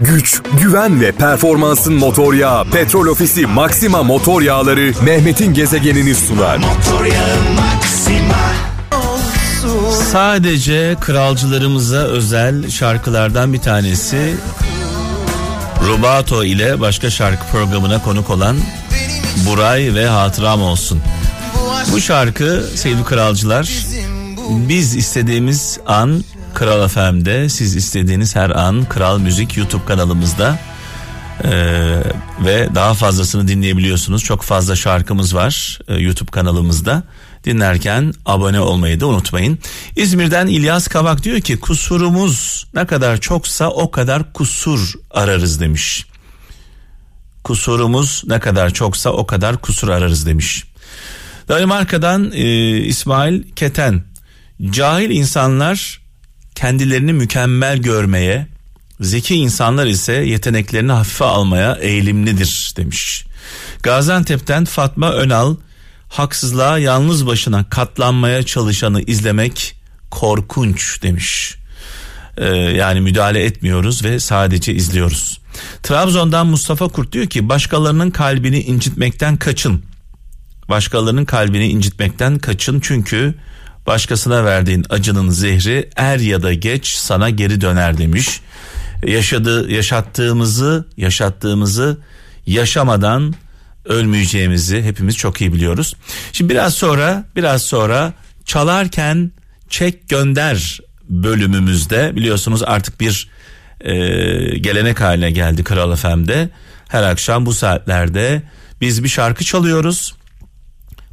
güç, güven ve performansın motor yağı Petrol Ofisi Maxima Motor Yağları Mehmet'in gezegenini sunar. Sadece kralcılarımıza özel şarkılardan bir tanesi Rubato ile başka şarkı programına konuk olan Buray ve Hatıram olsun. Bu şarkı sevgili kralcılar biz istediğimiz an Kral FM'de siz istediğiniz her an Kral Müzik YouTube kanalımızda ee, ve daha fazlasını dinleyebiliyorsunuz. Çok fazla şarkımız var e, YouTube kanalımızda. Dinlerken abone olmayı da unutmayın. İzmir'den İlyas Kabak diyor ki kusurumuz ne kadar çoksa o kadar kusur ararız demiş. Kusurumuz ne kadar çoksa o kadar kusur ararız demiş. Danimarka'dan e, İsmail Keten cahil insanlar kendilerini mükemmel görmeye, zeki insanlar ise yeteneklerini hafife almaya eğilimlidir demiş. Gaziantep'ten Fatma Önal haksızlığa yalnız başına katlanmaya çalışanı izlemek korkunç demiş. Ee, yani müdahale etmiyoruz ve sadece izliyoruz. Trabzon'dan Mustafa Kurt diyor ki başkalarının kalbini incitmekten kaçın. Başkalarının kalbini incitmekten kaçın çünkü başkasına verdiğin acının zehri er ya da geç sana geri döner demiş. Yaşadığı yaşattığımızı yaşattığımızı yaşamadan ölmeyeceğimizi hepimiz çok iyi biliyoruz. Şimdi biraz sonra biraz sonra çalarken çek gönder bölümümüzde biliyorsunuz artık bir e, gelenek haline geldi Kral FM'de. Her akşam bu saatlerde biz bir şarkı çalıyoruz.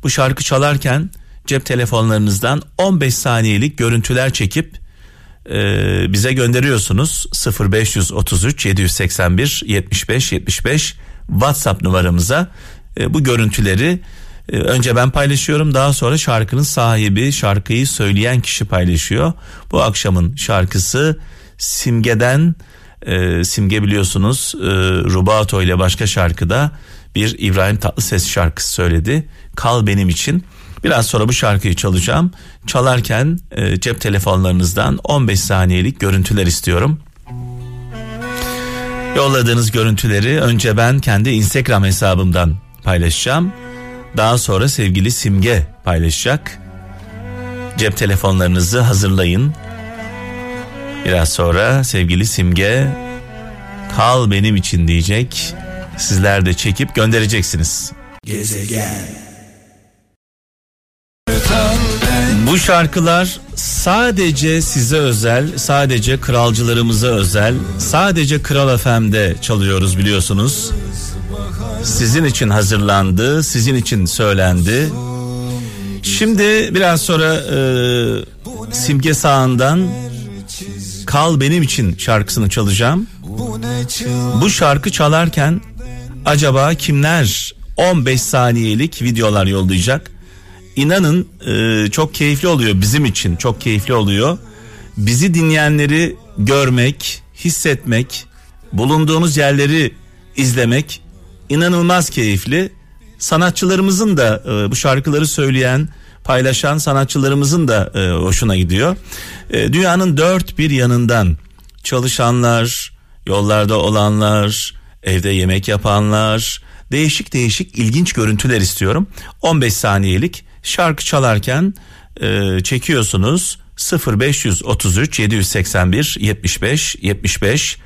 Bu şarkı çalarken cep telefonlarınızdan 15 saniyelik görüntüler çekip e, bize gönderiyorsunuz 0533 781 75 75 WhatsApp numaramıza e, bu görüntüleri e, önce ben paylaşıyorum daha sonra şarkının sahibi şarkıyı söyleyen kişi paylaşıyor. Bu akşamın şarkısı Simge'den e, Simge biliyorsunuz e, Rubato ile başka şarkıda bir İbrahim Tatlıses şarkısı söyledi. Kal benim için. Biraz sonra bu şarkıyı çalacağım. Çalarken e, cep telefonlarınızdan 15 saniyelik görüntüler istiyorum. Yolladığınız görüntüleri önce ben kendi Instagram hesabımdan paylaşacağım. Daha sonra sevgili Simge paylaşacak. Cep telefonlarınızı hazırlayın. Biraz sonra sevgili Simge kal benim için diyecek. Sizler de çekip göndereceksiniz. Gezegen bu şarkılar sadece size özel, sadece kralcılarımıza özel, sadece Kral FM'de çalıyoruz biliyorsunuz. Sizin için hazırlandı, sizin için söylendi. Şimdi biraz sonra e, Simge Sağ'ından Kal Benim için şarkısını çalacağım. Bu şarkı çalarken acaba kimler 15 saniyelik videolar yollayacak? İnanın e, çok keyifli oluyor bizim için çok keyifli oluyor. Bizi dinleyenleri görmek, hissetmek, bulunduğumuz yerleri izlemek inanılmaz keyifli. Sanatçılarımızın da e, bu şarkıları söyleyen, paylaşan sanatçılarımızın da e, hoşuna gidiyor. E, dünyanın dört bir yanından çalışanlar, yollarda olanlar, evde yemek yapanlar, değişik değişik ilginç görüntüler istiyorum. 15 saniyelik şarkı çalarken e, çekiyorsunuz 0533 781 75 75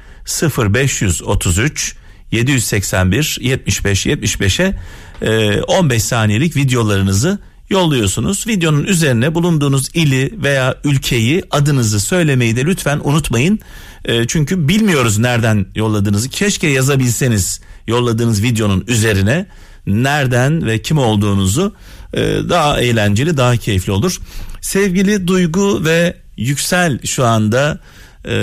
0533 781 75 75'e e, 15 saniyelik videolarınızı yolluyorsunuz. Videonun üzerine bulunduğunuz ili veya ülkeyi adınızı söylemeyi de lütfen unutmayın. E, çünkü bilmiyoruz nereden yolladığınızı. Keşke yazabilseniz yolladığınız videonun üzerine nereden ve kim olduğunuzu e, daha eğlenceli daha keyifli olur. Sevgili Duygu ve Yüksel şu anda e,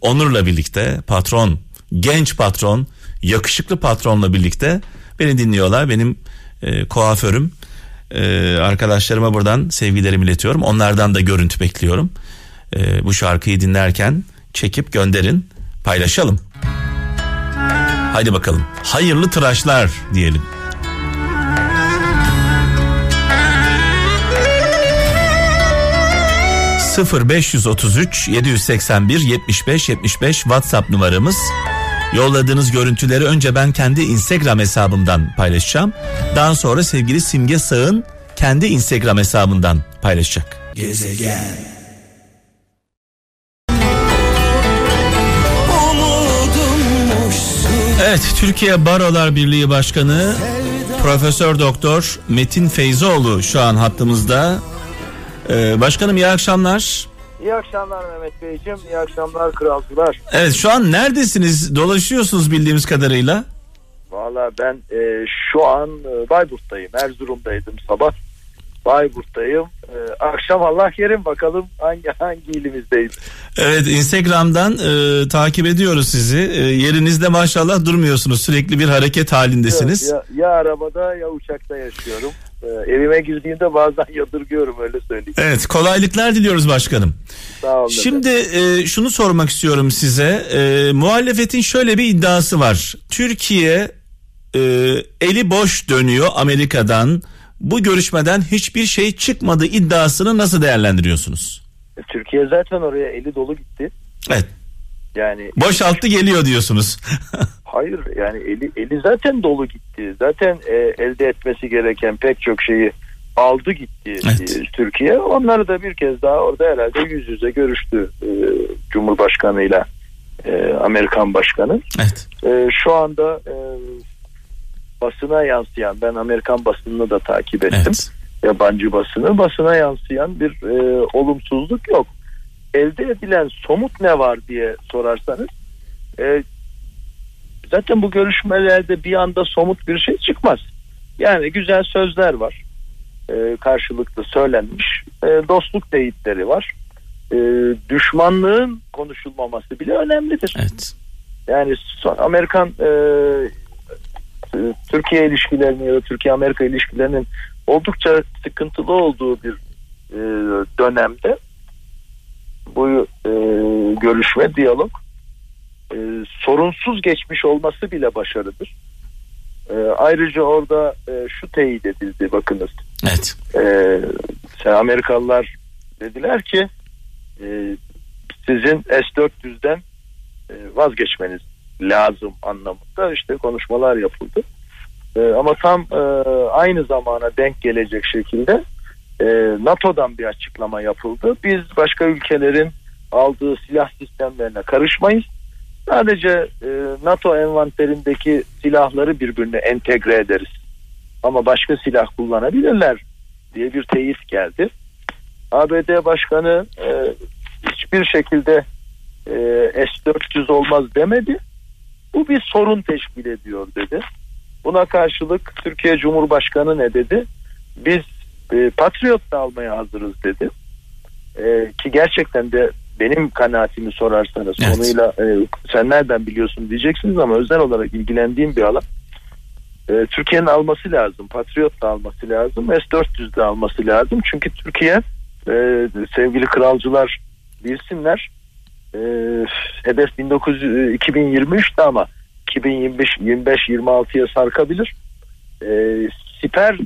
Onur'la birlikte patron genç patron yakışıklı patronla birlikte beni dinliyorlar benim e, kuaförüm e, arkadaşlarıma buradan sevgilerimi iletiyorum onlardan da görüntü bekliyorum e, bu şarkıyı dinlerken çekip gönderin paylaşalım. Haydi bakalım. Hayırlı tıraşlar diyelim. ...0533 781 75 75 WhatsApp numaramız... Yolladığınız görüntüleri önce ben kendi Instagram hesabımdan paylaşacağım. Daha sonra sevgili Simge Sağ'ın kendi Instagram hesabından paylaşacak. Gezegen Evet, Türkiye Barolar Birliği Başkanı Profesör Doktor Metin Feyzoğlu şu an hattımızda. Ee, başkanım iyi akşamlar. İyi akşamlar Mehmet Beyciğim, iyi akşamlar kralcılar. Evet, şu an neredesiniz? Dolaşıyorsunuz bildiğimiz kadarıyla. Valla ben e, şu an e, Bayburt'tayım, Erzurum'daydım sabah. Bayburt'tayım. Ee, akşam Allah kerim bakalım hangi hangi ilimizdeyiz. Evet Instagram'dan e, takip ediyoruz sizi. E, yerinizde maşallah durmuyorsunuz. Sürekli bir hareket halindesiniz. Ya, ya arabada ya uçakta yaşıyorum. Ee, evime girdiğimde bazen yadırgıyorum öyle söyleyeyim. Evet kolaylıklar diliyoruz başkanım. Sağ olun. Şimdi e, şunu sormak istiyorum size. E, muhalefetin şöyle bir iddiası var. Türkiye e, eli boş dönüyor Amerika'dan bu görüşmeden hiçbir şey çıkmadı iddiasını nasıl değerlendiriyorsunuz? E, Türkiye zaten oraya eli dolu gitti. Evet. Yani boşalttı geliyor diyorsunuz. hayır yani eli eli zaten dolu gitti. Zaten e, elde etmesi gereken pek çok şeyi aldı gitti evet. e, Türkiye. Onları da bir kez daha orada herhalde yüz yüze görüştü e, Cumhurbaşkanıyla e, Amerikan Başkanı. Evet. E, şu anda e, basına yansıyan ben Amerikan basınını da takip ettim. Evet. Yabancı basını basına yansıyan bir e, olumsuzluk yok. Elde edilen somut ne var diye sorarsanız e, zaten bu görüşmelerde bir anda somut bir şey çıkmaz. Yani güzel sözler var. E, karşılıklı söylenmiş. E, dostluk teyitleri var. E, düşmanlığın konuşulmaması bile önemlidir. Evet. Yani Amerikan e, e, Türkiye ilişkilerinin ya da Türkiye-Amerika ilişkilerinin oldukça sıkıntılı olduğu bir e, dönemde bu e, görüşme, diyalog e, sorunsuz geçmiş olması bile başarıdır. E, ayrıca orada e, şu teyit edildi bakınız. Evet. E, Amerikalılar dediler ki e, sizin S-400'den e, vazgeçmeniz lazım anlamında işte konuşmalar yapıldı. E, ama tam e, aynı zamana denk gelecek şekilde e, NATO'dan bir açıklama yapıldı. Biz başka ülkelerin aldığı silah sistemlerine karışmayız. Sadece e, NATO envanterindeki silahları birbirine entegre ederiz. Ama başka silah kullanabilirler diye bir teyit geldi. ABD Başkanı e, hiçbir şekilde e, S-400 olmaz demedi. Bu bir sorun teşkil ediyor dedi. Buna karşılık Türkiye Cumhurbaşkanı ne dedi? Biz e, Patriot da almaya hazırız dedi. E, ki gerçekten de benim kanaatimi sorarsanız evet. konuyla e, sen nereden biliyorsun diyeceksiniz ama özel olarak ilgilendiğim bir alan. E, Türkiye'nin alması lazım. Patriot da alması lazım. S-400 de alması lazım. Çünkü Türkiye e, sevgili kralcılar bilsinler e, hedef 19 2023'te ama 2025 25 26'ya sarkabilir. E, siper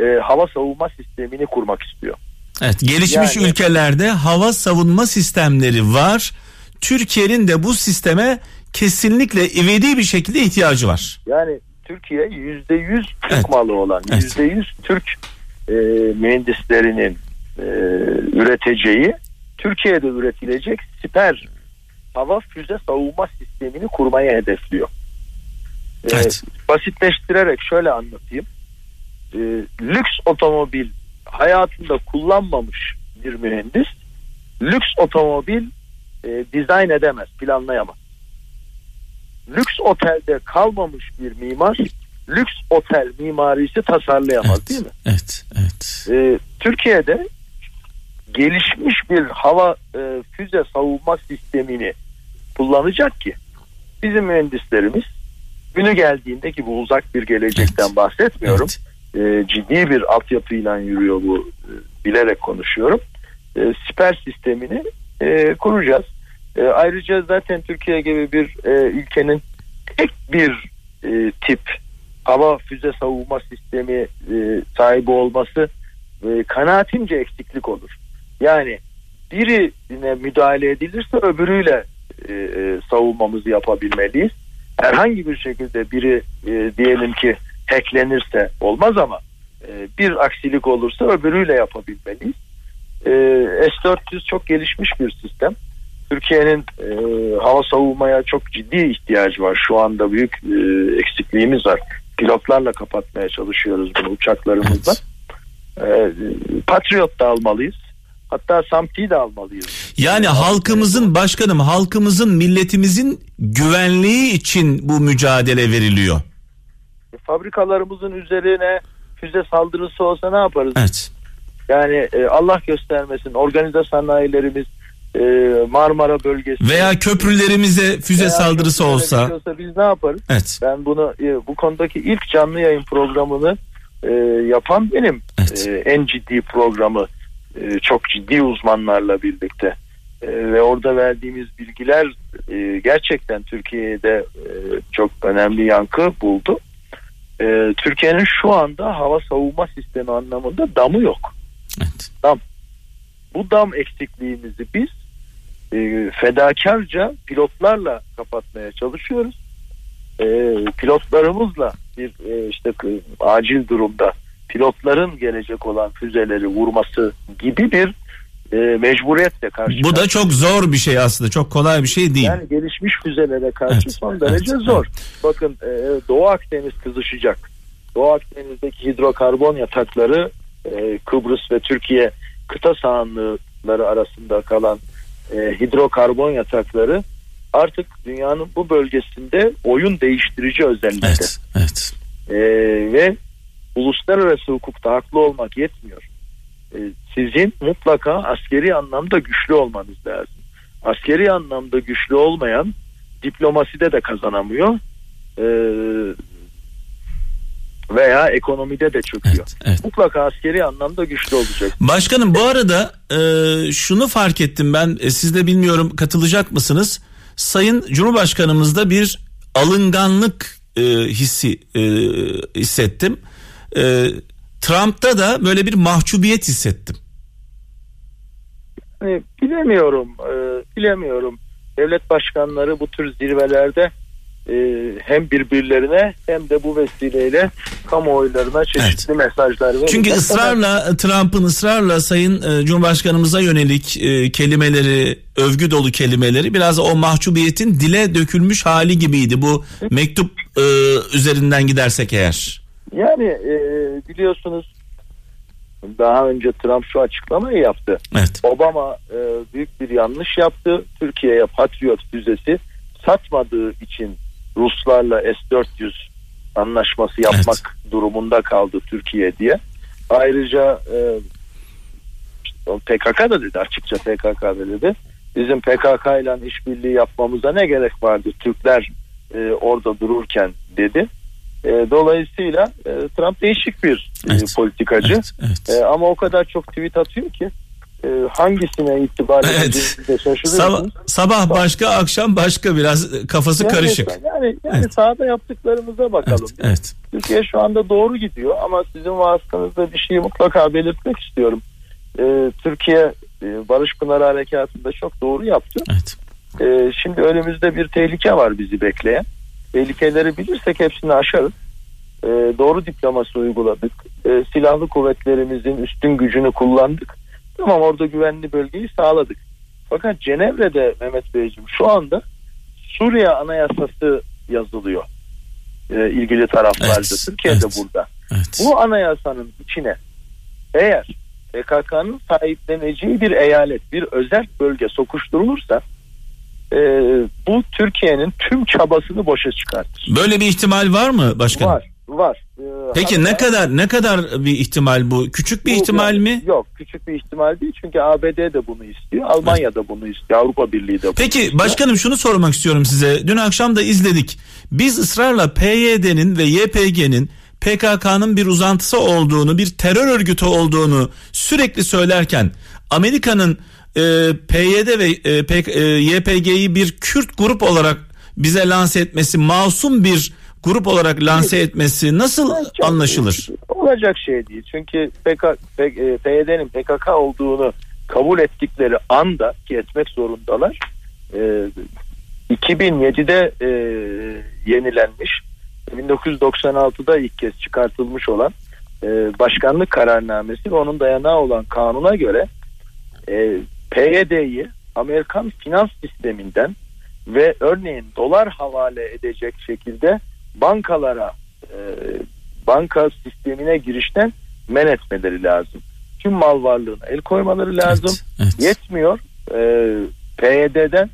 e, hava savunma sistemini kurmak istiyor. Evet, gelişmiş yani, ülkelerde hava savunma sistemleri var. Türkiye'nin de bu sisteme kesinlikle ivedi bir şekilde ihtiyacı var. Yani Türkiye yüzde yüz Türk evet. malı olan, yüzde evet. yüz Türk e, mühendislerinin e, üreteceği Türkiye'de üretilecek siper hava füze savunma sistemini kurmaya hedefliyor. Ee, evet. Ee, basitleştirerek şöyle anlatayım. Ee, lüks otomobil hayatında kullanmamış bir mühendis lüks otomobil e, dizayn edemez, planlayamaz. Lüks otelde kalmamış bir mimar lüks otel mimarisi tasarlayamaz evet, değil mi? Evet, evet. Ee, Türkiye'de gelişmiş bir hava e, füze savunma sistemini kullanacak ki bizim mühendislerimiz günü geldiğinde ki bu uzak bir gelecekten evet. bahsetmiyorum. Evet. E, ciddi bir altyapıyla yürüyor bu e, bilerek konuşuyorum. E, siper sistemini e, kuracağız. E, ayrıca zaten Türkiye gibi bir e, ülkenin tek bir e, tip hava füze savunma sistemi e, sahibi olması e, kanaatimce eksiklik olur. Yani birine müdahale edilirse öbürüyle e, e, savunmamızı yapabilmeliyiz. herhangi bir şekilde biri e, diyelim ki hacklenirse olmaz ama e, bir aksilik olursa öbürüyle yapabilmeliyiz. E, S-400 çok gelişmiş bir sistem. Türkiye'nin e, hava savunmaya çok ciddi ihtiyacı var. Şu anda büyük e, eksikliğimiz var. Pilotlarla kapatmaya çalışıyoruz bunu uçaklarımızla. Evet. E, Patriot da almalıyız. Hatta Samti'yi de almalıyız. Yani halkımızın başkanım halkımızın milletimizin güvenliği için bu mücadele veriliyor. E, fabrikalarımızın üzerine füze saldırısı olsa ne yaparız? Evet. Yani e, Allah göstermesin organize sanayilerimiz e, Marmara bölgesi veya köprülerimize füze veya saldırısı olsa biz ne yaparız? Evet. Ben bunu e, bu konudaki ilk canlı yayın programını e, yapan benim. Evet. E, en ciddi programı e, çok ciddi uzmanlarla birlikte e, ve orada verdiğimiz bilgiler e, gerçekten Türkiye'de e, çok önemli yankı buldu. E, Türkiye'nin şu anda hava savunma sistemi anlamında damı yok. Evet. Dam. Bu dam eksikliğimizi biz e, fedakarca pilotlarla kapatmaya çalışıyoruz. E, pilotlarımızla bir e, işte acil durumda pilotların gelecek olan füzeleri vurması gibi bir e, mecburiyetle karşı. Bu da çok zor bir şey aslında. Çok kolay bir şey değil. Yani gelişmiş füzelere karşı evet, son derece evet, zor. Evet. Bakın e, Doğu Akdeniz kızışacak. Doğu Akdeniz'deki hidrokarbon yatakları e, Kıbrıs ve Türkiye kıta sahanlıkları arasında kalan e, hidrokarbon yatakları artık dünyanın bu bölgesinde oyun değiştirici özellikte. Evet, evet. E, ve uluslararası hukukta haklı olmak yetmiyor. E, sizin mutlaka askeri anlamda güçlü olmanız lazım. Askeri anlamda güçlü olmayan diplomaside de kazanamıyor. E, veya ekonomide de çöküyor. Evet, evet. Mutlaka askeri anlamda güçlü olacak. Başkanım bu arada e, şunu fark ettim ben e, siz de bilmiyorum katılacak mısınız? Sayın Cumhurbaşkanımızda bir alınganlık e, hissi e, hissettim. E, Trump'ta da böyle bir mahcubiyet hissettim. Yani bilemiyorum, e, bilemiyorum. Devlet başkanları bu tür zirvelerde e, hem birbirlerine hem de bu vesileyle kamuoylarına çeşitli evet. mesajlar veriyor. Çünkü ısrarla Trump'ın ısrarla Sayın e, Cumhurbaşkanımıza yönelik kelimeleri, övgü dolu kelimeleri biraz o mahcubiyetin dile dökülmüş hali gibiydi. Bu mektup üzerinden gidersek eğer. Yani e, biliyorsunuz daha önce Trump şu açıklamayı yaptı. Evet. Obama e, büyük bir yanlış yaptı. Türkiye'ye Patriot füzesi satmadığı için Ruslarla S-400 anlaşması yapmak evet. durumunda kaldı Türkiye diye. Ayrıca e, PKK da dedi açıkça PKK da dedi. Bizim PKK ile işbirliği yapmamıza ne gerek vardı Türkler e, orada dururken dedi. E, dolayısıyla e, Trump değişik bir e, evet. e, politikacı. Evet, evet. E, ama o kadar çok tweet atıyor ki e, hangisine itibar evet. Sabah, sabah başka akşam başka biraz kafası yani, karışık. Yani, yani evet. sahada yaptıklarımıza bakalım. Evet, evet. Türkiye şu anda doğru gidiyor ama sizin vasıtanızda bir şeyi mutlaka belirtmek istiyorum. Ee, Türkiye e, Barış Pınarı Harekatı'nda çok doğru yaptı. Evet. Ee, şimdi önümüzde bir tehlike var bizi bekleyen. Tehlikeleri bilirsek hepsini aşarız. Ee, doğru diplomasi uyguladık. Ee, silahlı kuvvetlerimizin üstün gücünü kullandık Tamam orada güvenli bölgeyi sağladık. Fakat Cenevre'de Mehmet Beyciğim şu anda Suriye Anayasası yazılıyor. Ee, ilgili taraflarda. Evet, Türkiye'de evet, burada. Evet. Bu anayasanın içine eğer PKK'nın sahipleneceği bir eyalet, bir özel bölge sokuşturulursa e, bu Türkiye'nin tüm çabasını boşa çıkartır. Böyle bir ihtimal var mı başkanım? Var, var. Peki hatta, ne kadar ne kadar bir ihtimal bu? Küçük bir bu, ihtimal mi? Yok, küçük bir ihtimal değil. Çünkü ABD de bunu istiyor, Almanya da bunu istiyor, Avrupa Birliği de bunu Peki istiyor. başkanım şunu sormak istiyorum size. Dün akşam da izledik. Biz ısrarla PYD'nin ve YPG'nin PKK'nın bir uzantısı olduğunu, bir terör örgütü olduğunu sürekli söylerken Amerika'nın e, PYD ve e, e, YPG'yi bir Kürt grup olarak bize lanse etmesi masum bir grup olarak lanse etmesi nasıl anlaşılır? Olacak şey değil. Çünkü PK, PYD'nin PKK olduğunu kabul ettikleri anda ki etmek zorundalar. E, 2007'de e, yenilenmiş 1996'da ilk kez çıkartılmış olan e, başkanlık kararnamesi ve onun dayanağı olan kanuna göre e, PYD'yi Amerikan finans sisteminden ve örneğin dolar havale edecek şekilde bankalara e, banka sistemine girişten men etmeleri lazım. Tüm mal varlığına el koymaları lazım. Evet, evet. Yetmiyor. E, PYD'den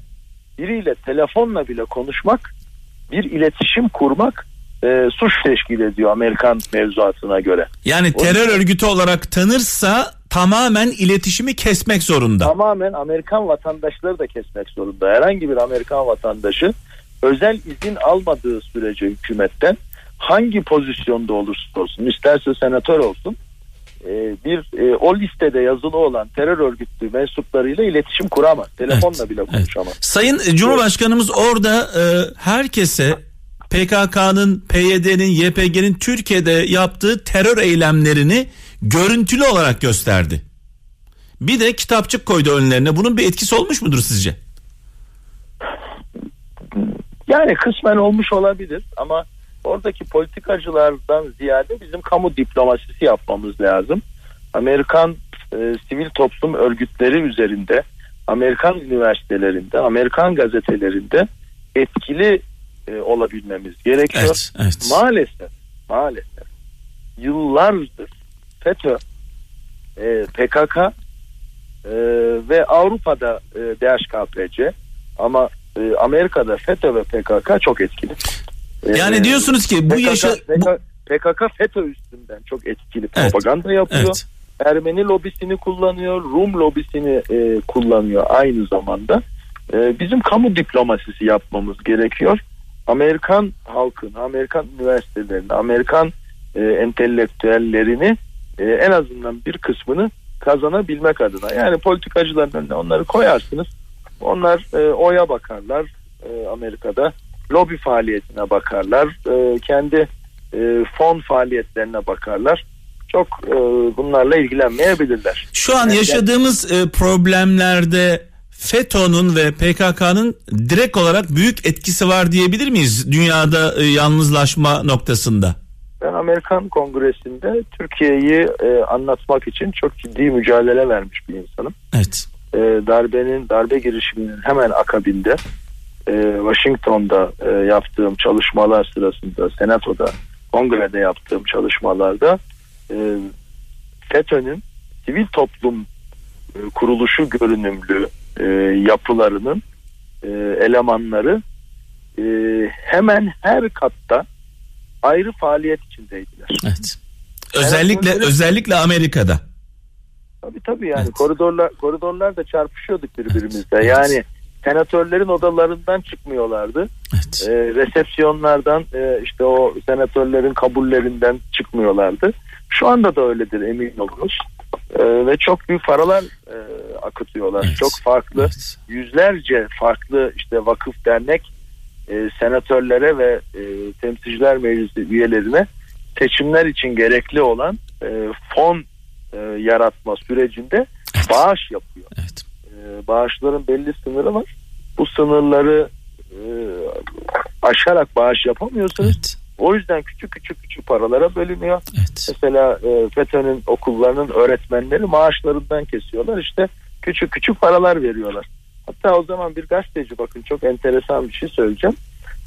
biriyle telefonla bile konuşmak, bir iletişim kurmak e, suç teşkil ediyor Amerikan mevzuatına göre. Yani terör örgütü olarak tanırsa tamamen iletişimi kesmek zorunda. Tamamen Amerikan vatandaşları da kesmek zorunda. Herhangi bir Amerikan vatandaşı özel izin almadığı sürece hükümetten hangi pozisyonda olursa olsun, isterse senatör olsun, e, bir e, o listede yazılı olan terör örgütü mensuplarıyla iletişim kuramaz. Telefonla Evet, bile evet. konuşamaz. Sayın Cumhurbaşkanımız orada e, herkese PKK'nın, PYD'nin, YPG'nin Türkiye'de yaptığı terör eylemlerini görüntülü olarak gösterdi. Bir de kitapçık koydu önlerine. Bunun bir etkisi olmuş mudur sizce? Yani kısmen olmuş olabilir ama oradaki politikacılardan ziyade bizim kamu diplomasisi yapmamız lazım. Amerikan e, sivil toplum örgütleri üzerinde, Amerikan üniversitelerinde, Amerikan gazetelerinde etkili e, olabilmemiz gerekiyor. Evet, evet. Maalesef, maalesef yıllardır FETÖ, e, PKK e, ve Avrupa'da e, DHKPC ama e, Amerika'da FETÖ ve PKK çok etkili. Yani diyorsunuz ki bu PKK, yaşa... bu- PKK FETÖ üstünden çok etkili Evet, propaganda yapıyor. Evet. Ermeni lobisini kullanıyor, Rum lobisini e, kullanıyor aynı zamanda. E, bizim kamu diplomasisi yapmamız gerekiyor. Amerikan halkın, Amerikan üniversitelerini, Amerikan e, entelektüellerini e, en azından bir kısmını kazanabilmek adına. Yani politikacıların önüne onları koyarsınız. Onlar e, oya bakarlar e, Amerika'da. Lobi faaliyetine bakarlar. E, kendi e, fon faaliyetlerine bakarlar. Çok e, bunlarla ilgilenmeyebilirler. Şu an yaşadığımız e, problemlerde FETÖ'nün ve PKK'nın direkt olarak büyük etkisi var diyebilir miyiz dünyada e, yalnızlaşma noktasında? Ben Amerikan Kongresi'nde Türkiye'yi e, anlatmak için çok ciddi mücadele vermiş bir insanım. Evet. E, darbenin, darbe girişiminin hemen akabinde e, Washington'da e, yaptığım çalışmalar sırasında, Senato'da, Kongrede yaptığım çalışmalarda e, FETÖ'nün sivil toplum e, kuruluşu görünümlü e, yapılarının e, elemanları e, hemen her katta ayrı faaliyet içindeydiler. Evet. Özellikle bunları- özellikle Amerika'da. Tabii tabii yani Evet. koridorlar koridorlarda çarpışıyorduk birbirimizle. Evet. Yani senatörlerin odalarından çıkmıyorlardı. Evet. E, resepsiyonlardan e, işte o senatörlerin kabullerinden çıkmıyorlardı. Şu anda da öyledir emin olunuz. E, ve çok büyük paralar e, akıtıyorlar. Evet. Çok farklı Evet. yüzlerce farklı işte vakıf dernek e, senatörlere ve e, temsilciler meclisi üyelerine seçimler için gerekli olan e, fon e, yaratma sürecinde Evet. bağış yapıyor. Evet. E, bağışların belli sınırı var. Bu sınırları e, aşarak bağış yapamıyorsunuz. Evet. O yüzden küçük küçük küçük paralara bölünüyor. Evet. Mesela e, FETÖ'nün okullarının öğretmenleri maaşlarından kesiyorlar. İşte küçük küçük paralar veriyorlar. Hatta o zaman bir gazeteci bakın çok enteresan bir şey söyleyeceğim.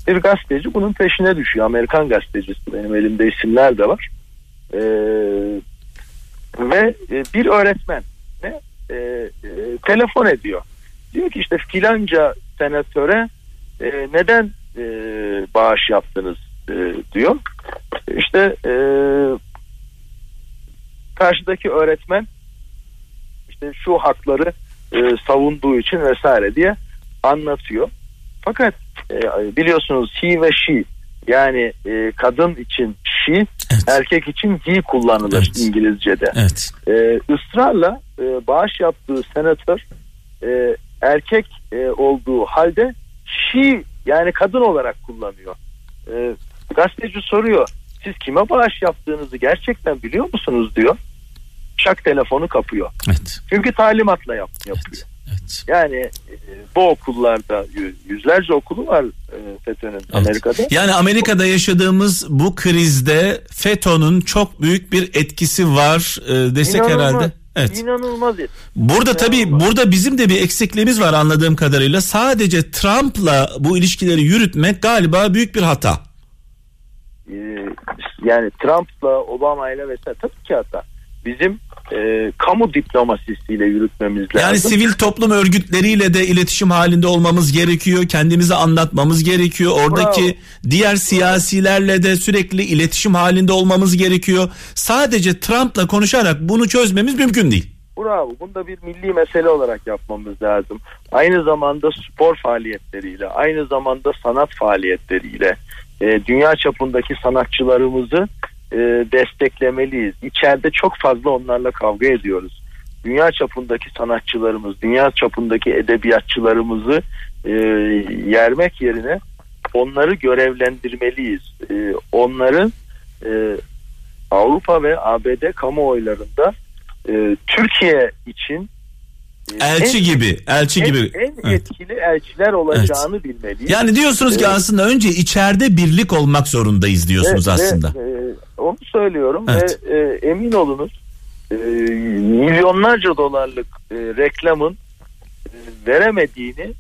Bir gazeteci bunun peşine düşüyor. Amerikan gazetecisi benim elimde isimler de var. E, ve e, bir öğretmen ne e, e, telefon ediyor. Diyor ki işte filanca senatöre e, neden e, bağış yaptınız e, diyor. İşte e, karşıdaki öğretmen işte şu hakları e, savunduğu için vesaire diye anlatıyor. Fakat e, biliyorsunuz he ve she yani e, kadın için she Evet. erkek için he kullanılır Evet. İngilizce'de. Evet. E, ısrarla e, bağış yaptığı senatör e, erkek e, olduğu halde she yani kadın olarak kullanıyor. E, gazeteci soruyor siz kime bağış yaptığınızı gerçekten biliyor musunuz diyor. Şak telefonu kapıyor. Evet. Çünkü talimatla yap, yapıyor. Evet. Yani e, bu okullarda yüzlerce okulu var e, FETÖ'nün evet. Amerika'da. Yani Amerika'da yaşadığımız bu krizde FETÖ'nün çok büyük bir etkisi var e, desek İnanılmaz. herhalde. Evet. İnanılmaz. Burada tabii burada bizim de bir eksikliğimiz var anladığım kadarıyla. Sadece Trump'la bu ilişkileri yürütmek galiba büyük bir hata. Ee, yani Trump'la Obama'yla vesaire tabii ki hata. Bizim e, kamu diplomasisiyle yürütmemiz lazım. Yani sivil toplum örgütleriyle de iletişim halinde olmamız gerekiyor. Kendimizi anlatmamız gerekiyor. Oradaki Bravo. diğer siyasilerle de sürekli iletişim halinde olmamız gerekiyor. Sadece Trump'la konuşarak bunu çözmemiz mümkün değil. Bravo. Bunu da bir milli mesele olarak yapmamız lazım. Aynı zamanda spor faaliyetleriyle, aynı zamanda sanat faaliyetleriyle, e, dünya çapındaki sanatçılarımızı e, desteklemeliyiz. İçeride çok fazla onlarla kavga ediyoruz. Dünya çapındaki sanatçılarımız, dünya çapındaki edebiyatçılarımızı e, yermek yerine onları görevlendirmeliyiz. E, onları e, Avrupa ve ABD kamuoylarında e, Türkiye için Elçi en, gibi, elçi en, gibi. En evet. etkili elçiler olacağını evet. bilmeliyiz. Yani diyorsunuz ki aslında önce içeride birlik olmak zorundayız diyorsunuz ve, aslında. Ve, e, onu söylüyorum evet. ve e, emin olunuz e, milyonlarca dolarlık e, reklamın e, veremediğini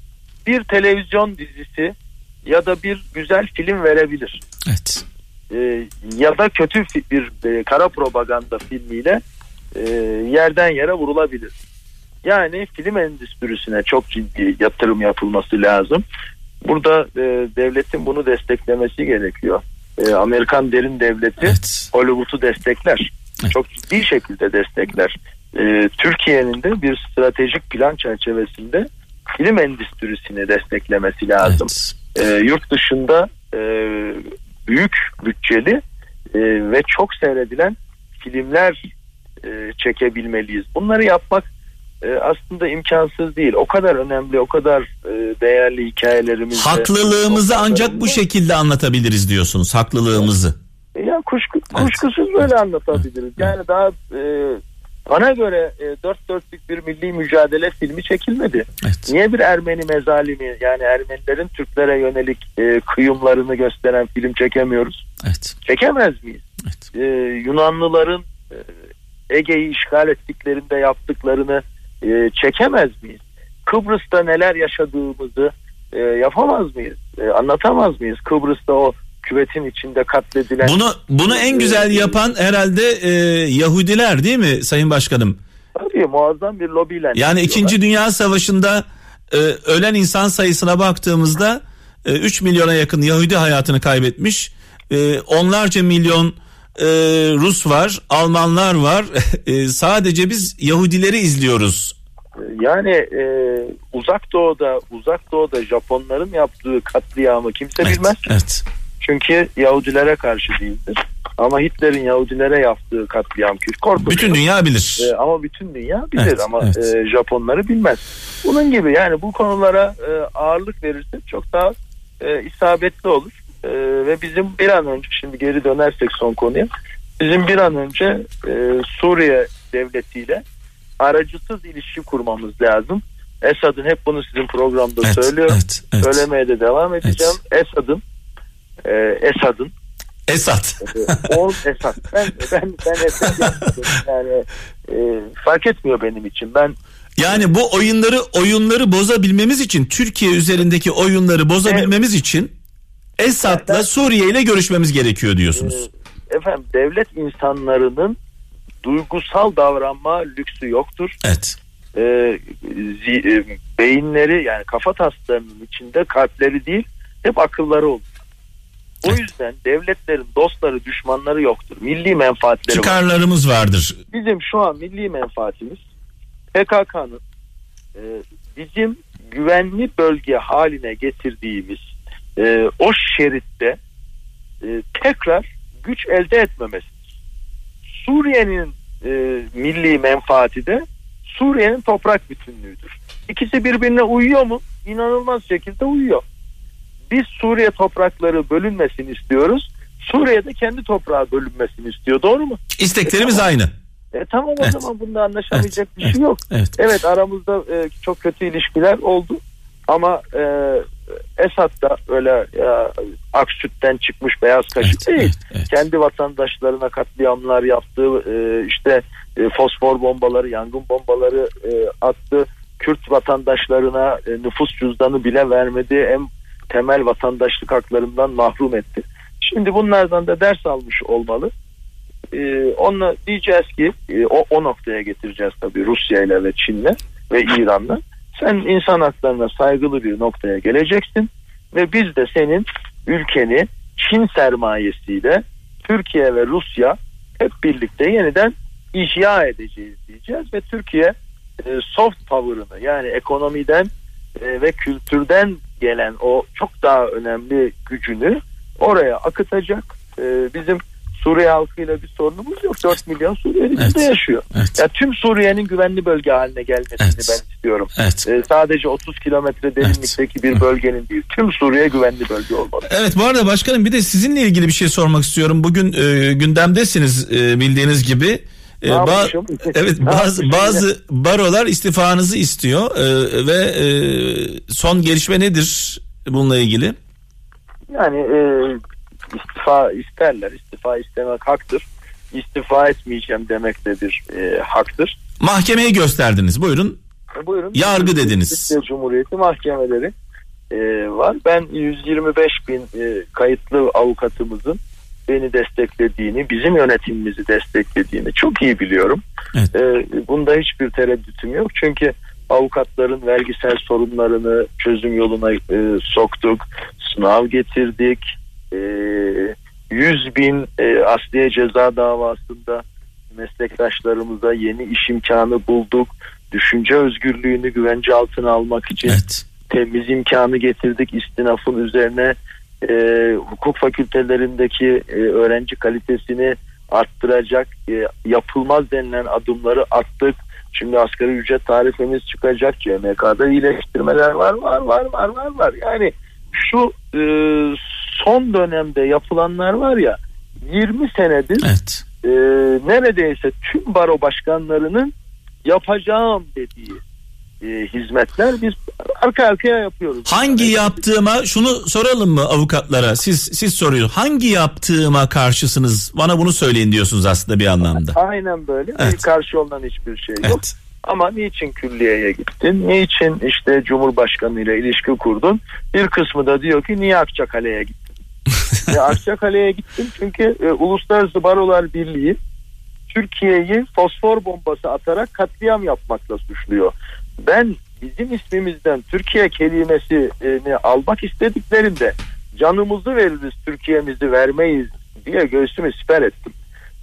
bir televizyon dizisi ya da bir güzel film verebilir. Evet. E, ya da kötü bir e, kara propaganda filmiyle e, yerden yere vurulabilir. Yani film endüstrisine çok ciddi yatırım yapılması lazım. Burada e, devletin bunu desteklemesi gerekiyor. E, Amerikan derin devleti evet. Hollywood'u destekler. Evet. Çok ciddi şekilde destekler. E, Türkiye'nin de bir stratejik plan çerçevesinde film endüstrisini desteklemesi lazım. Evet. E, yurt dışında e, büyük bütçeli e, ve çok seyredilen filmler e, çekebilmeliyiz. Bunları yapmak e, aslında imkansız değil. O kadar önemli, o kadar e, değerli hikayelerimiz. Haklılığımızı ancak bu şekilde anlatabiliriz diyorsunuz. Haklılığımızı. Ya kuşku, kuşkusuz evet. böyle anlatabiliriz. Yani daha e, bana göre e, dört dörtlük bir milli mücadele filmi çekilmedi. Evet. Niye bir Ermeni mezalimi yani Ermenilerin Türklere yönelik e, kıyımlarını gösteren film çekemiyoruz? Evet. Çekemez miyiz? Evet. E, Yunanlıların e, Ege'yi işgal ettiklerinde yaptıklarını e, çekemez miyiz? Kıbrıs'ta neler yaşadığımızı e, yapamaz mıyız? E, anlatamaz mıyız? Kıbrıs'ta o küvetin içinde katledilen... Bunu bunu en güzel yapan herhalde e, Yahudiler değil mi Sayın Başkanım? Tabii muazzam bir lobiyle. Yani 2. Dünya Savaşı'nda e, ölen insan sayısına baktığımızda e, 3 milyona yakın Yahudi hayatını kaybetmiş. E, onlarca milyon e, Rus var, Almanlar var. E, sadece biz Yahudileri izliyoruz. Yani e, uzak doğuda uzak doğuda Japonların yaptığı katliamı kimse evet, bilmez. Evet. Çünkü Yahudilere karşı değildir. Ama Hitler'in Yahudilere yaptığı katliam korkunç. Bütün dünya bilir. E, ama bütün dünya bilir evet, ama evet. E, Japonları bilmez. Bunun gibi yani bu konulara e, ağırlık verirsek çok daha e, isabetli olur. E, ve bizim bir an önce şimdi geri dönersek son konuya bizim bir an önce e, Suriye devletiyle aracısız ilişki kurmamız lazım. Esad'ın hep bunu sizin programda evet, söylüyorum. Evet, evet. Söylemeye de devam edeceğim. Evet. Esad'ın e, Esad'ın Esad. O Esad. Ben ben ben Esad yani e, fark etmiyor benim için. Ben yani bu oyunları oyunları bozabilmemiz için Türkiye üzerindeki oyunları bozabilmemiz evet. için Esad'la Suriye ile görüşmemiz gerekiyor diyorsunuz. E, efendim devlet insanlarının duygusal davranma lüksü yoktur. Evet. Ee, zi, e, beyinleri yani kafa taslarının içinde kalpleri değil hep akılları olur. O evet. yüzden devletlerin dostları düşmanları yoktur. Milli menfaatleri Çıkarlarımız var. vardır. Bizim şu an milli menfaatimiz PKK'nın e, bizim güvenli bölge haline getirdiğimiz e, o şeritte e, tekrar güç elde etmemesi. Suriye'nin e, milli menfaati de Suriye'nin toprak bütünlüğüdür. İkisi birbirine uyuyor mu? İnanılmaz şekilde uyuyor. Biz Suriye toprakları bölünmesini istiyoruz. Suriye'de kendi toprağı bölünmesini istiyor. Doğru mu? İsteklerimiz e, tamam. aynı. E tamam o Evet. zaman bunda anlaşamayacak Evet, bir şey yok. Evet. Evet aramızda e, çok kötü ilişkiler oldu. Ama e, Esad da öyle e, ak sütten çıkmış beyaz kaşık Evet, değil. evet, evet. Kendi vatandaşlarına katliamlar yaptı. E, işte e, fosfor bombaları, yangın bombaları e, attı. Kürt vatandaşlarına e, nüfus cüzdanı bile vermedi. En temel vatandaşlık haklarından mahrum etti. Şimdi bunlardan da ders almış olmalı. Ee, onunla diyeceğiz ki e, o, o noktaya getireceğiz tabii Rusya ile ve Çin'le ve İran'la. Sen insan haklarına saygılı bir noktaya geleceksin ve biz de senin ülkeni Çin sermayesiyle Türkiye ve Rusya hep birlikte yeniden ihya edeceğiz diyeceğiz ve Türkiye e, soft power'ını yani ekonomiden e, ve kültürden gelen o çok daha önemli gücünü oraya akıtacak. E, bizim Suriye halkıyla bir sorunumuz yok. 4 milyon Suriyeli Evet. yaşıyor. Evet. Ya tüm Suriye'nin güvenli bölge haline gelmesini Evet. ben istiyorum. Evet. E, sadece 30 kilometre derinlikteki bir bölgenin değil. Tüm Suriye güvenli bölge olmalı. Evet bu arada başkanım bir de sizinle ilgili bir şey sormak istiyorum. Bugün e, gündemdesiniz e, bildiğiniz gibi. E, Ne ba- evet bazı bazı barolar istifanızı istiyor e, ve e, son gelişme nedir bununla ilgili? Yani e, istifa isterler. İstifa istemek haktır. İstifa etmeyeceğim demek de bir e, haktır. Mahkemeye gösterdiniz. Buyurun. E, buyurun. Yargı dediniz. Türkiye Cumhuriyeti mahkemeleri e, var. Ben 125 bin e, kayıtlı avukatımızın beni desteklediğini, bizim yönetimimizi desteklediğini çok iyi biliyorum. Evet. E, bunda hiçbir tereddütüm yok. Çünkü avukatların vergisel sorunlarını çözüm yoluna e, soktuk. Sınav getirdik. E, 100 bin e, asliye ceza davasında meslektaşlarımıza yeni iş imkanı bulduk. Düşünce özgürlüğünü güvence altına almak için Evet. temiz imkanı getirdik istinafın üzerine e, hukuk fakültelerindeki e, öğrenci kalitesini arttıracak e, yapılmaz denilen adımları attık. Şimdi asgari ücret tarifemiz çıkacak. CMK'da iyileştirmeler var var var var var var. Yani şu e, son dönemde yapılanlar var ya 20 senedir Evet. e, neredeyse tüm baro başkanlarının yapacağım dediği e, hizmetler biz arka arkaya yapıyoruz. Hangi yaptığıma şunu soralım mı avukatlara? Siz siz soruyor. Hangi yaptığıma karşısınız? Bana bunu söyleyin diyorsunuz aslında bir anlamda. Aynen böyle. Evet. Karşı olunan hiçbir şey yok. Evet. Ama niçin külliyeye gittin? Niçin işte Cumhurbaşkanı ile ilişki kurdun? Bir kısmı da diyor ki niye Akçakale'ye gittin? Ya Akçakale'ye gittim çünkü e, Uluslararası Barolar Birliği Türkiye'yi fosfor bombası atarak katliam yapmakla suçluyor. Ben bizim ismimizden Türkiye kelimesini almak istediklerinde canımızı veririz Türkiye'mizi vermeyiz diye göğsümü siper ettim.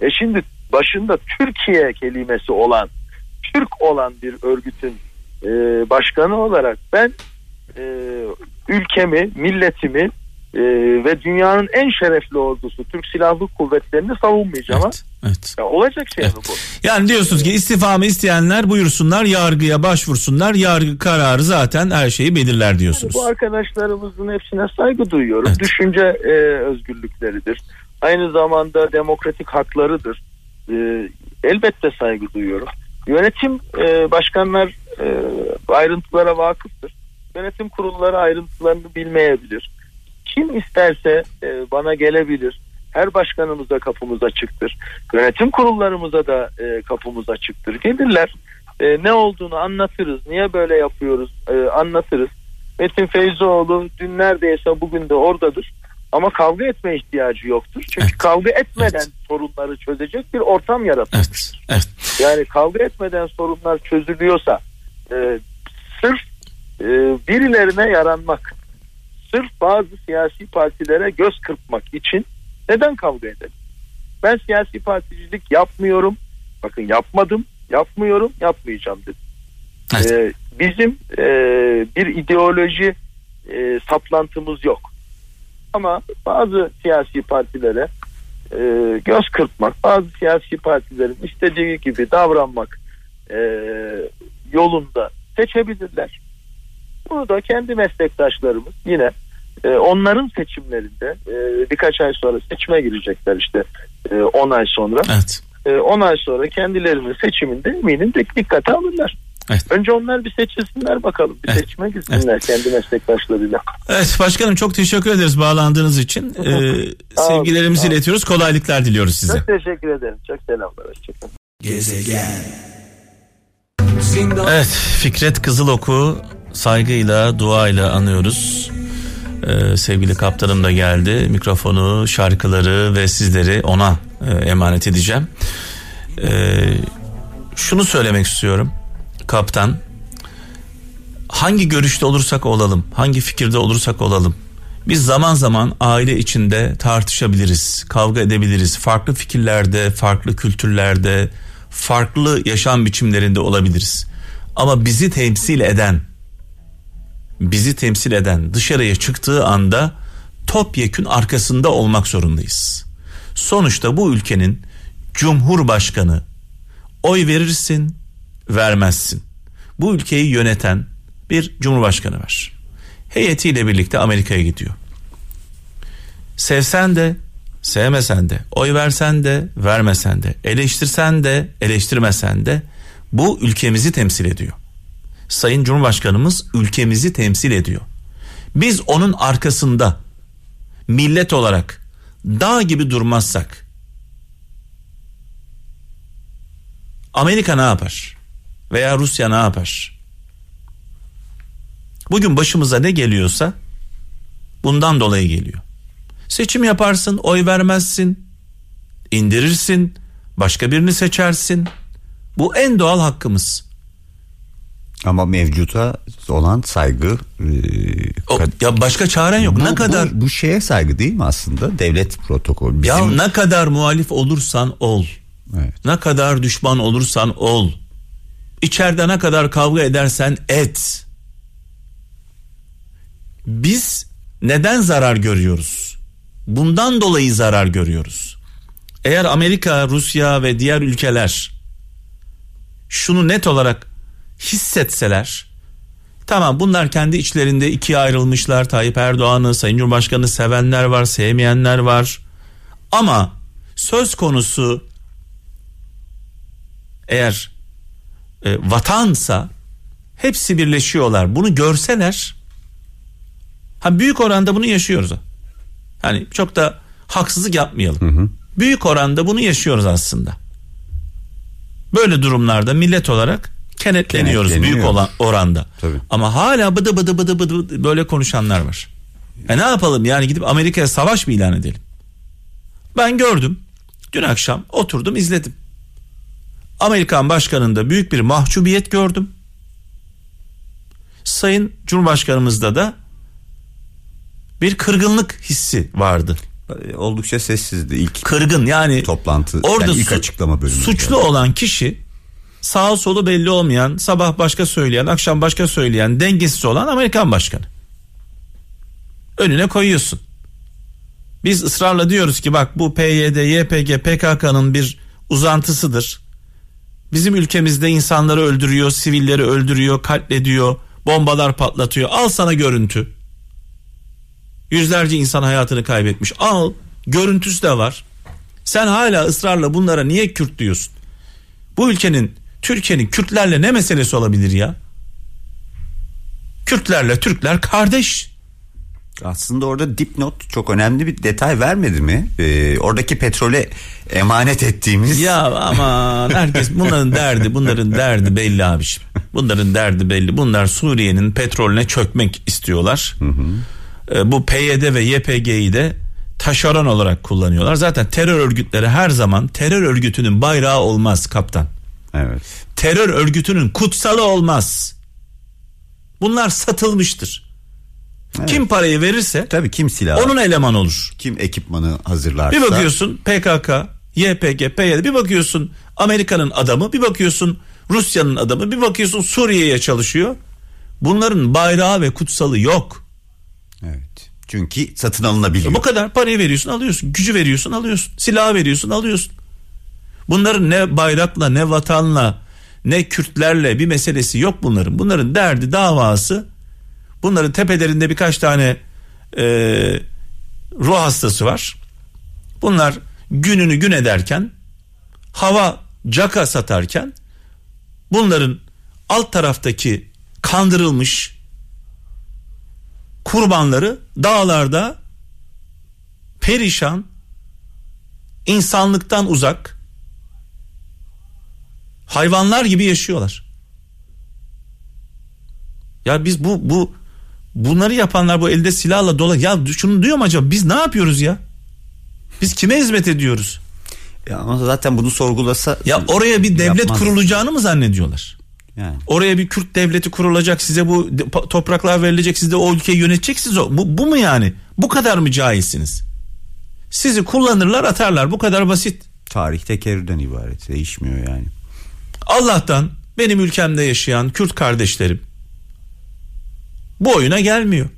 E şimdi başında Türkiye kelimesi olan Türk olan bir örgütün e, başkanı olarak ben e, ülkemi, milletimi e, ve dünyanın en şerefli ordusu Türk Silahlı Kuvvetleri'ni savunmayacağım. Evet. Evet. Ya olacak şey mi Evet. bu? Yani diyorsunuz ki istifamı isteyenler buyursunlar yargıya başvursunlar yargı kararı zaten her şeyi belirler diyorsunuz. Bu arkadaşlarımızın hepsine saygı duyuyorum. Evet. Düşünce e, özgürlükleridir. Aynı zamanda demokratik haklarıdır. E, elbette saygı duyuyorum. Yönetim e, başkanlar e, ayrıntılara vakıftır. Yönetim kurulları ayrıntılarını bilmeyebilir. Kim isterse e, bana gelebilir. Her başkanımıza kapımız açıktır. Yönetim kurullarımıza da e, kapımız açıktır. Gelirler. E, ne olduğunu anlatırız. Niye böyle yapıyoruz e, anlatırız. Metin Feyzoğlu dün neredeyse bugün de oradadır. Ama kavga etme ihtiyacı yoktur. Çünkü Evet. kavga etmeden Evet. sorunları çözecek bir ortam yaratılmış. Evet. Evet. Yani kavga etmeden sorunlar çözülüyorsa e, sırf e, birilerine yaranmak, sırf bazı siyasi partilere göz kırpmak için neden kavga edelim? Ben siyasi particilik yapmıyorum. Bakın yapmadım, yapmıyorum, yapmayacağım dedim. Evet. E, bizim e, bir ideoloji e, saplantımız yok. Ama bazı siyasi partilere e, göz kırpmak, bazı siyasi partilerin istediği gibi davranmak e, yolunda seçebilirler. Bunu da kendi meslektaşlarımız yine e, onların seçimlerinde e, birkaç ay sonra seçime girecekler işte e, 10 ay sonra. Evet. e, 10 ay sonra kendilerinin seçiminde eminim de dikkate alırlar. Evet. Önce onlar bir seçilsinler bakalım. Bir Evet. seçime gitsinler kendi meslektaşlarıyla. Evet başkanım çok teşekkür ederiz bağlandığınız için. Ee, sevgilerimizi iletiyoruz. Kolaylıklar diliyoruz size. Çok teşekkür ederim. Çok selamlar. Hoşçakalın. Evet Fikret Kızılok'u saygıyla duayla anıyoruz. Ee, sevgili kaptanım da geldi. Mikrofonu, şarkıları ve sizleri ona e, emanet edeceğim. Ee, şunu söylemek istiyorum. Kaptan hangi görüşte olursak olalım, hangi fikirde olursak olalım. Biz zaman zaman aile içinde tartışabiliriz, kavga edebiliriz. Farklı fikirlerde, farklı kültürlerde, farklı yaşam biçimlerinde olabiliriz. Ama bizi temsil eden, bizi temsil eden dışarıya çıktığı anda topyekün arkasında olmak zorundayız. Sonuçta bu ülkenin cumhurbaşkanı oy verirsin, vermezsin. Bu ülkeyi yöneten bir cumhurbaşkanı var. Heyetiyle birlikte Amerika'ya gidiyor. Sevsen de, sevmesen de, oy versen de, vermesen de, eleştirsen de, eleştirmesen de bu ülkemizi temsil ediyor. Sayın Cumhurbaşkanımız ülkemizi temsil ediyor. Biz onun arkasında millet olarak dağ gibi durmazsak Amerika ne yapar? Veya Rusya ne yapar? Bugün başımıza ne geliyorsa bundan dolayı geliyor. Seçim yaparsın, oy vermezsin, indirirsin, başka birini seçersin. Bu en doğal hakkımız. Ama mevcuta olan saygı e, O- ya başka çaren yok. bu, ne kadar bu, bu şeye saygı değil mi aslında devlet protokolü bizim ya ne kadar muhalif olursan ol. Evet. Ne kadar düşman olursan ol. İçeride ne kadar kavga edersen et. Biz neden zarar görüyoruz? Bundan dolayı zarar görüyoruz. Eğer Amerika, Rusya ve diğer ülkeler şunu net olarak hissetseler tamam bunlar kendi içlerinde ikiye ayrılmışlar. Tayyip Erdoğan'ı, Sayın Cumhurbaşkanı sevenler var, sevmeyenler var. Ama söz konusu eğer e, vatansa hepsi birleşiyorlar. Bunu görseler ha büyük oranda bunu yaşıyoruz. Hani çok da haksızlık yapmayalım. Büyük oranda bunu yaşıyoruz aslında. Böyle durumlarda millet olarak kenetleniyoruz büyük olan oranda. Tabii. Ama hala bıdı bıdı bıdı bıdı böyle konuşanlar var. E ne yapalım yani gidip Amerika'ya savaş mı ilan edelim? Ben gördüm. Dün akşam oturdum izledim. Amerikan başkanında büyük bir mahcubiyet gördüm. Sayın Cumhurbaşkanımızda da bir kırgınlık hissi vardı. E, Oldukça sessizdi ilk Kırgın yani toplantı orada yani ilk su- açıklama bölümü. suçlu olan kişi sağ solu belli olmayan sabah başka söyleyen akşam başka söyleyen dengesiz olan Amerikan başkanı. Önüne koyuyorsun. Biz ısrarla diyoruz ki bak bu PYD, YPG, PKK'nın bir uzantısıdır. Bizim ülkemizde insanları öldürüyor, sivilleri öldürüyor, katlediyor, bombalar patlatıyor. Al sana görüntü. Yüzlerce insan hayatını kaybetmiş. Al, görüntüsü de var. Sen hala ısrarla bunlara niye Kürt diyorsun? Bu ülkenin, Türkiye'nin Kürtlerle ne meselesi olabilir ya? Kürtlerle Türkler kardeş. Aslında orada dipnot çok önemli bir detay vermedi mi? Ee, oradaki petrole emanet ettiğimiz Ya aman herkes bunların derdi bunların derdi belli abiciğim. Bunların derdi belli. Bunlar Suriye'nin petrolüne çökmek istiyorlar. Ee, bu PYD ve YPG'yi de taşeron olarak kullanıyorlar. Zaten terör örgütleri her zaman terör örgütünün bayrağı olmaz kaptan. Evet. Terör örgütünün kutsalı olmaz. Bunlar satılmıştır. Kim parayı verirse Tabii kim silah, onun eleman olur. kim ekipmanı hazırlarsa. Bir bakıyorsun PKK, YPG, PYD bir bakıyorsun Amerika'nın adamı bir bakıyorsun Rusya'nın adamı bir bakıyorsun Suriye'ye çalışıyor. Bunların bayrağı ve kutsalı yok. Evet. Çünkü satın alınabiliyor. Bu kadar parayı veriyorsun alıyorsun. Gücü veriyorsun alıyorsun. Silahı veriyorsun alıyorsun. Bunların ne bayrakla ne vatanla ne Kürtlerle bir meselesi yok bunların. Bunların derdi davası bunların tepelerinde birkaç tane e, ruh hastası var. Bunlar gününü gün ederken hava caka satarken bunların alt taraftaki kandırılmış kurbanları dağlarda perişan insanlıktan uzak hayvanlar gibi yaşıyorlar. Ya biz bu bu bunları yapanlar bu elde silahla dola ya şunu diyor mu acaba biz ne yapıyoruz ya? Biz kime hizmet ediyoruz? Ya ama zaten bunu sorgulasa Ya oraya bir devlet yapmaz. kurulacağını mı zannediyorlar? Yani. Oraya bir Kürt devleti kurulacak size bu topraklar verilecek siz de o ülkeyi yöneteceksiniz o. Bu, bu mu yani? Bu kadar mı cahilsiniz? Sizi kullanırlar atarlar bu kadar basit. Tarih tekerrürden ibaret değişmiyor yani. Allah'tan benim ülkemde yaşayan Kürt kardeşlerim bu oyuna gelmiyor.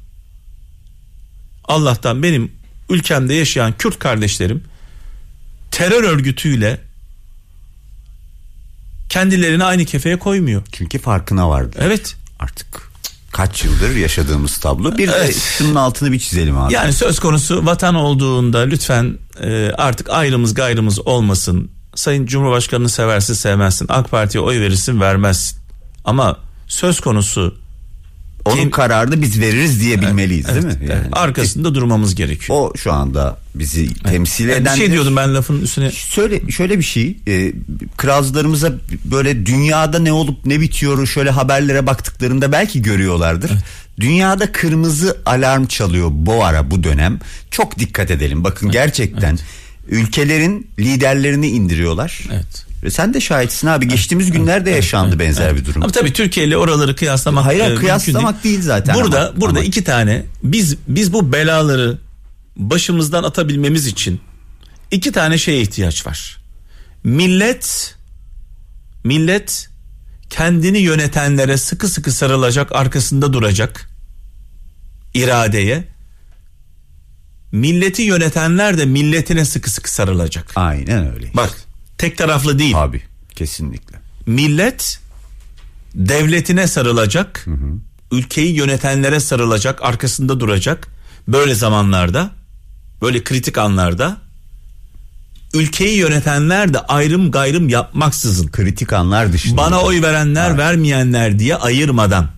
Allah'tan benim ülkemde yaşayan Kürt kardeşlerim terör örgütüyle kendilerini aynı kefeye koymuyor. Çünkü farkına vardı. Evet. Artık kaç yıldır yaşadığımız tablo. Bir de Evet. şunun altını bir çizelim abi. Yani söz konusu vatan olduğunda lütfen e, artık ayrımız gayrımız olmasın. Sayın Cumhurbaşkanını seversin sevmezsin. AK Parti'ye oy verirsin vermezsin. Ama söz konusu Onun kim- kararını biz veririz diye bilmeliyiz değil mi? Evet, Yani arkasında durmamız gerekiyor. o şu anda bizi temsil Yani eden bir şey diyordum ben lafın üstüne. Şöyle şöyle bir şey, e, kralcılarımıza böyle dünyada ne olup ne bitiyor şöyle haberlere baktıklarında belki görüyorlardır. Dünyada kırmızı alarm çalıyor bu ara bu dönem. Çok dikkat edelim. Bakın gerçekten ülkelerin liderlerini indiriyorlar. Evet. Ve sen de şahitsin abi. Geçtiğimiz günlerde yaşandı benzer bir durum. Ama tabii Türkiye ile oraları kıyaslamak Hayır, e, kıyaslamak değil zaten Burada ama- burada ama- iki tane biz biz bu belaları başımızdan atabilmemiz için iki tane şeye ihtiyaç var. Millet millet kendini yönetenlere sıkı sıkı sarılacak, arkasında duracak iradeye. Milleti yönetenler de milletine sıkı sıkı sarılacak. Aynen öyle. Bak, tek taraflı değil Abi kesinlikle. millet devletine sarılacak, ülkeyi yönetenlere sarılacak, arkasında duracak. Böyle zamanlarda, böyle kritik anlarda ülkeyi yönetenler de ayrım gayrım yapmaksızın Kritik anlar dışında. bana oy verenler, Evet. vermeyenler diye ayırmadan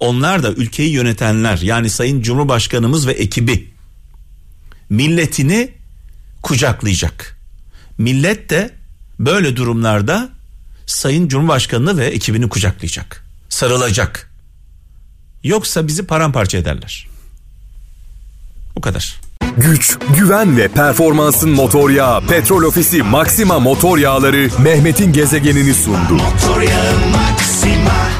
onlar da ülkeyi yönetenler yani Sayın Cumhurbaşkanımız ve ekibi milletini kucaklayacak. Millet de böyle durumlarda Sayın Cumhurbaşkanını ve ekibini kucaklayacak. Sarılacak. Yoksa bizi paramparça ederler. Bu kadar. Güç, güven ve performansın motor yağı Petrol Ofisi Maxima motor yağları Mehmet'in gezegenini sundu. Motor yağı Maxima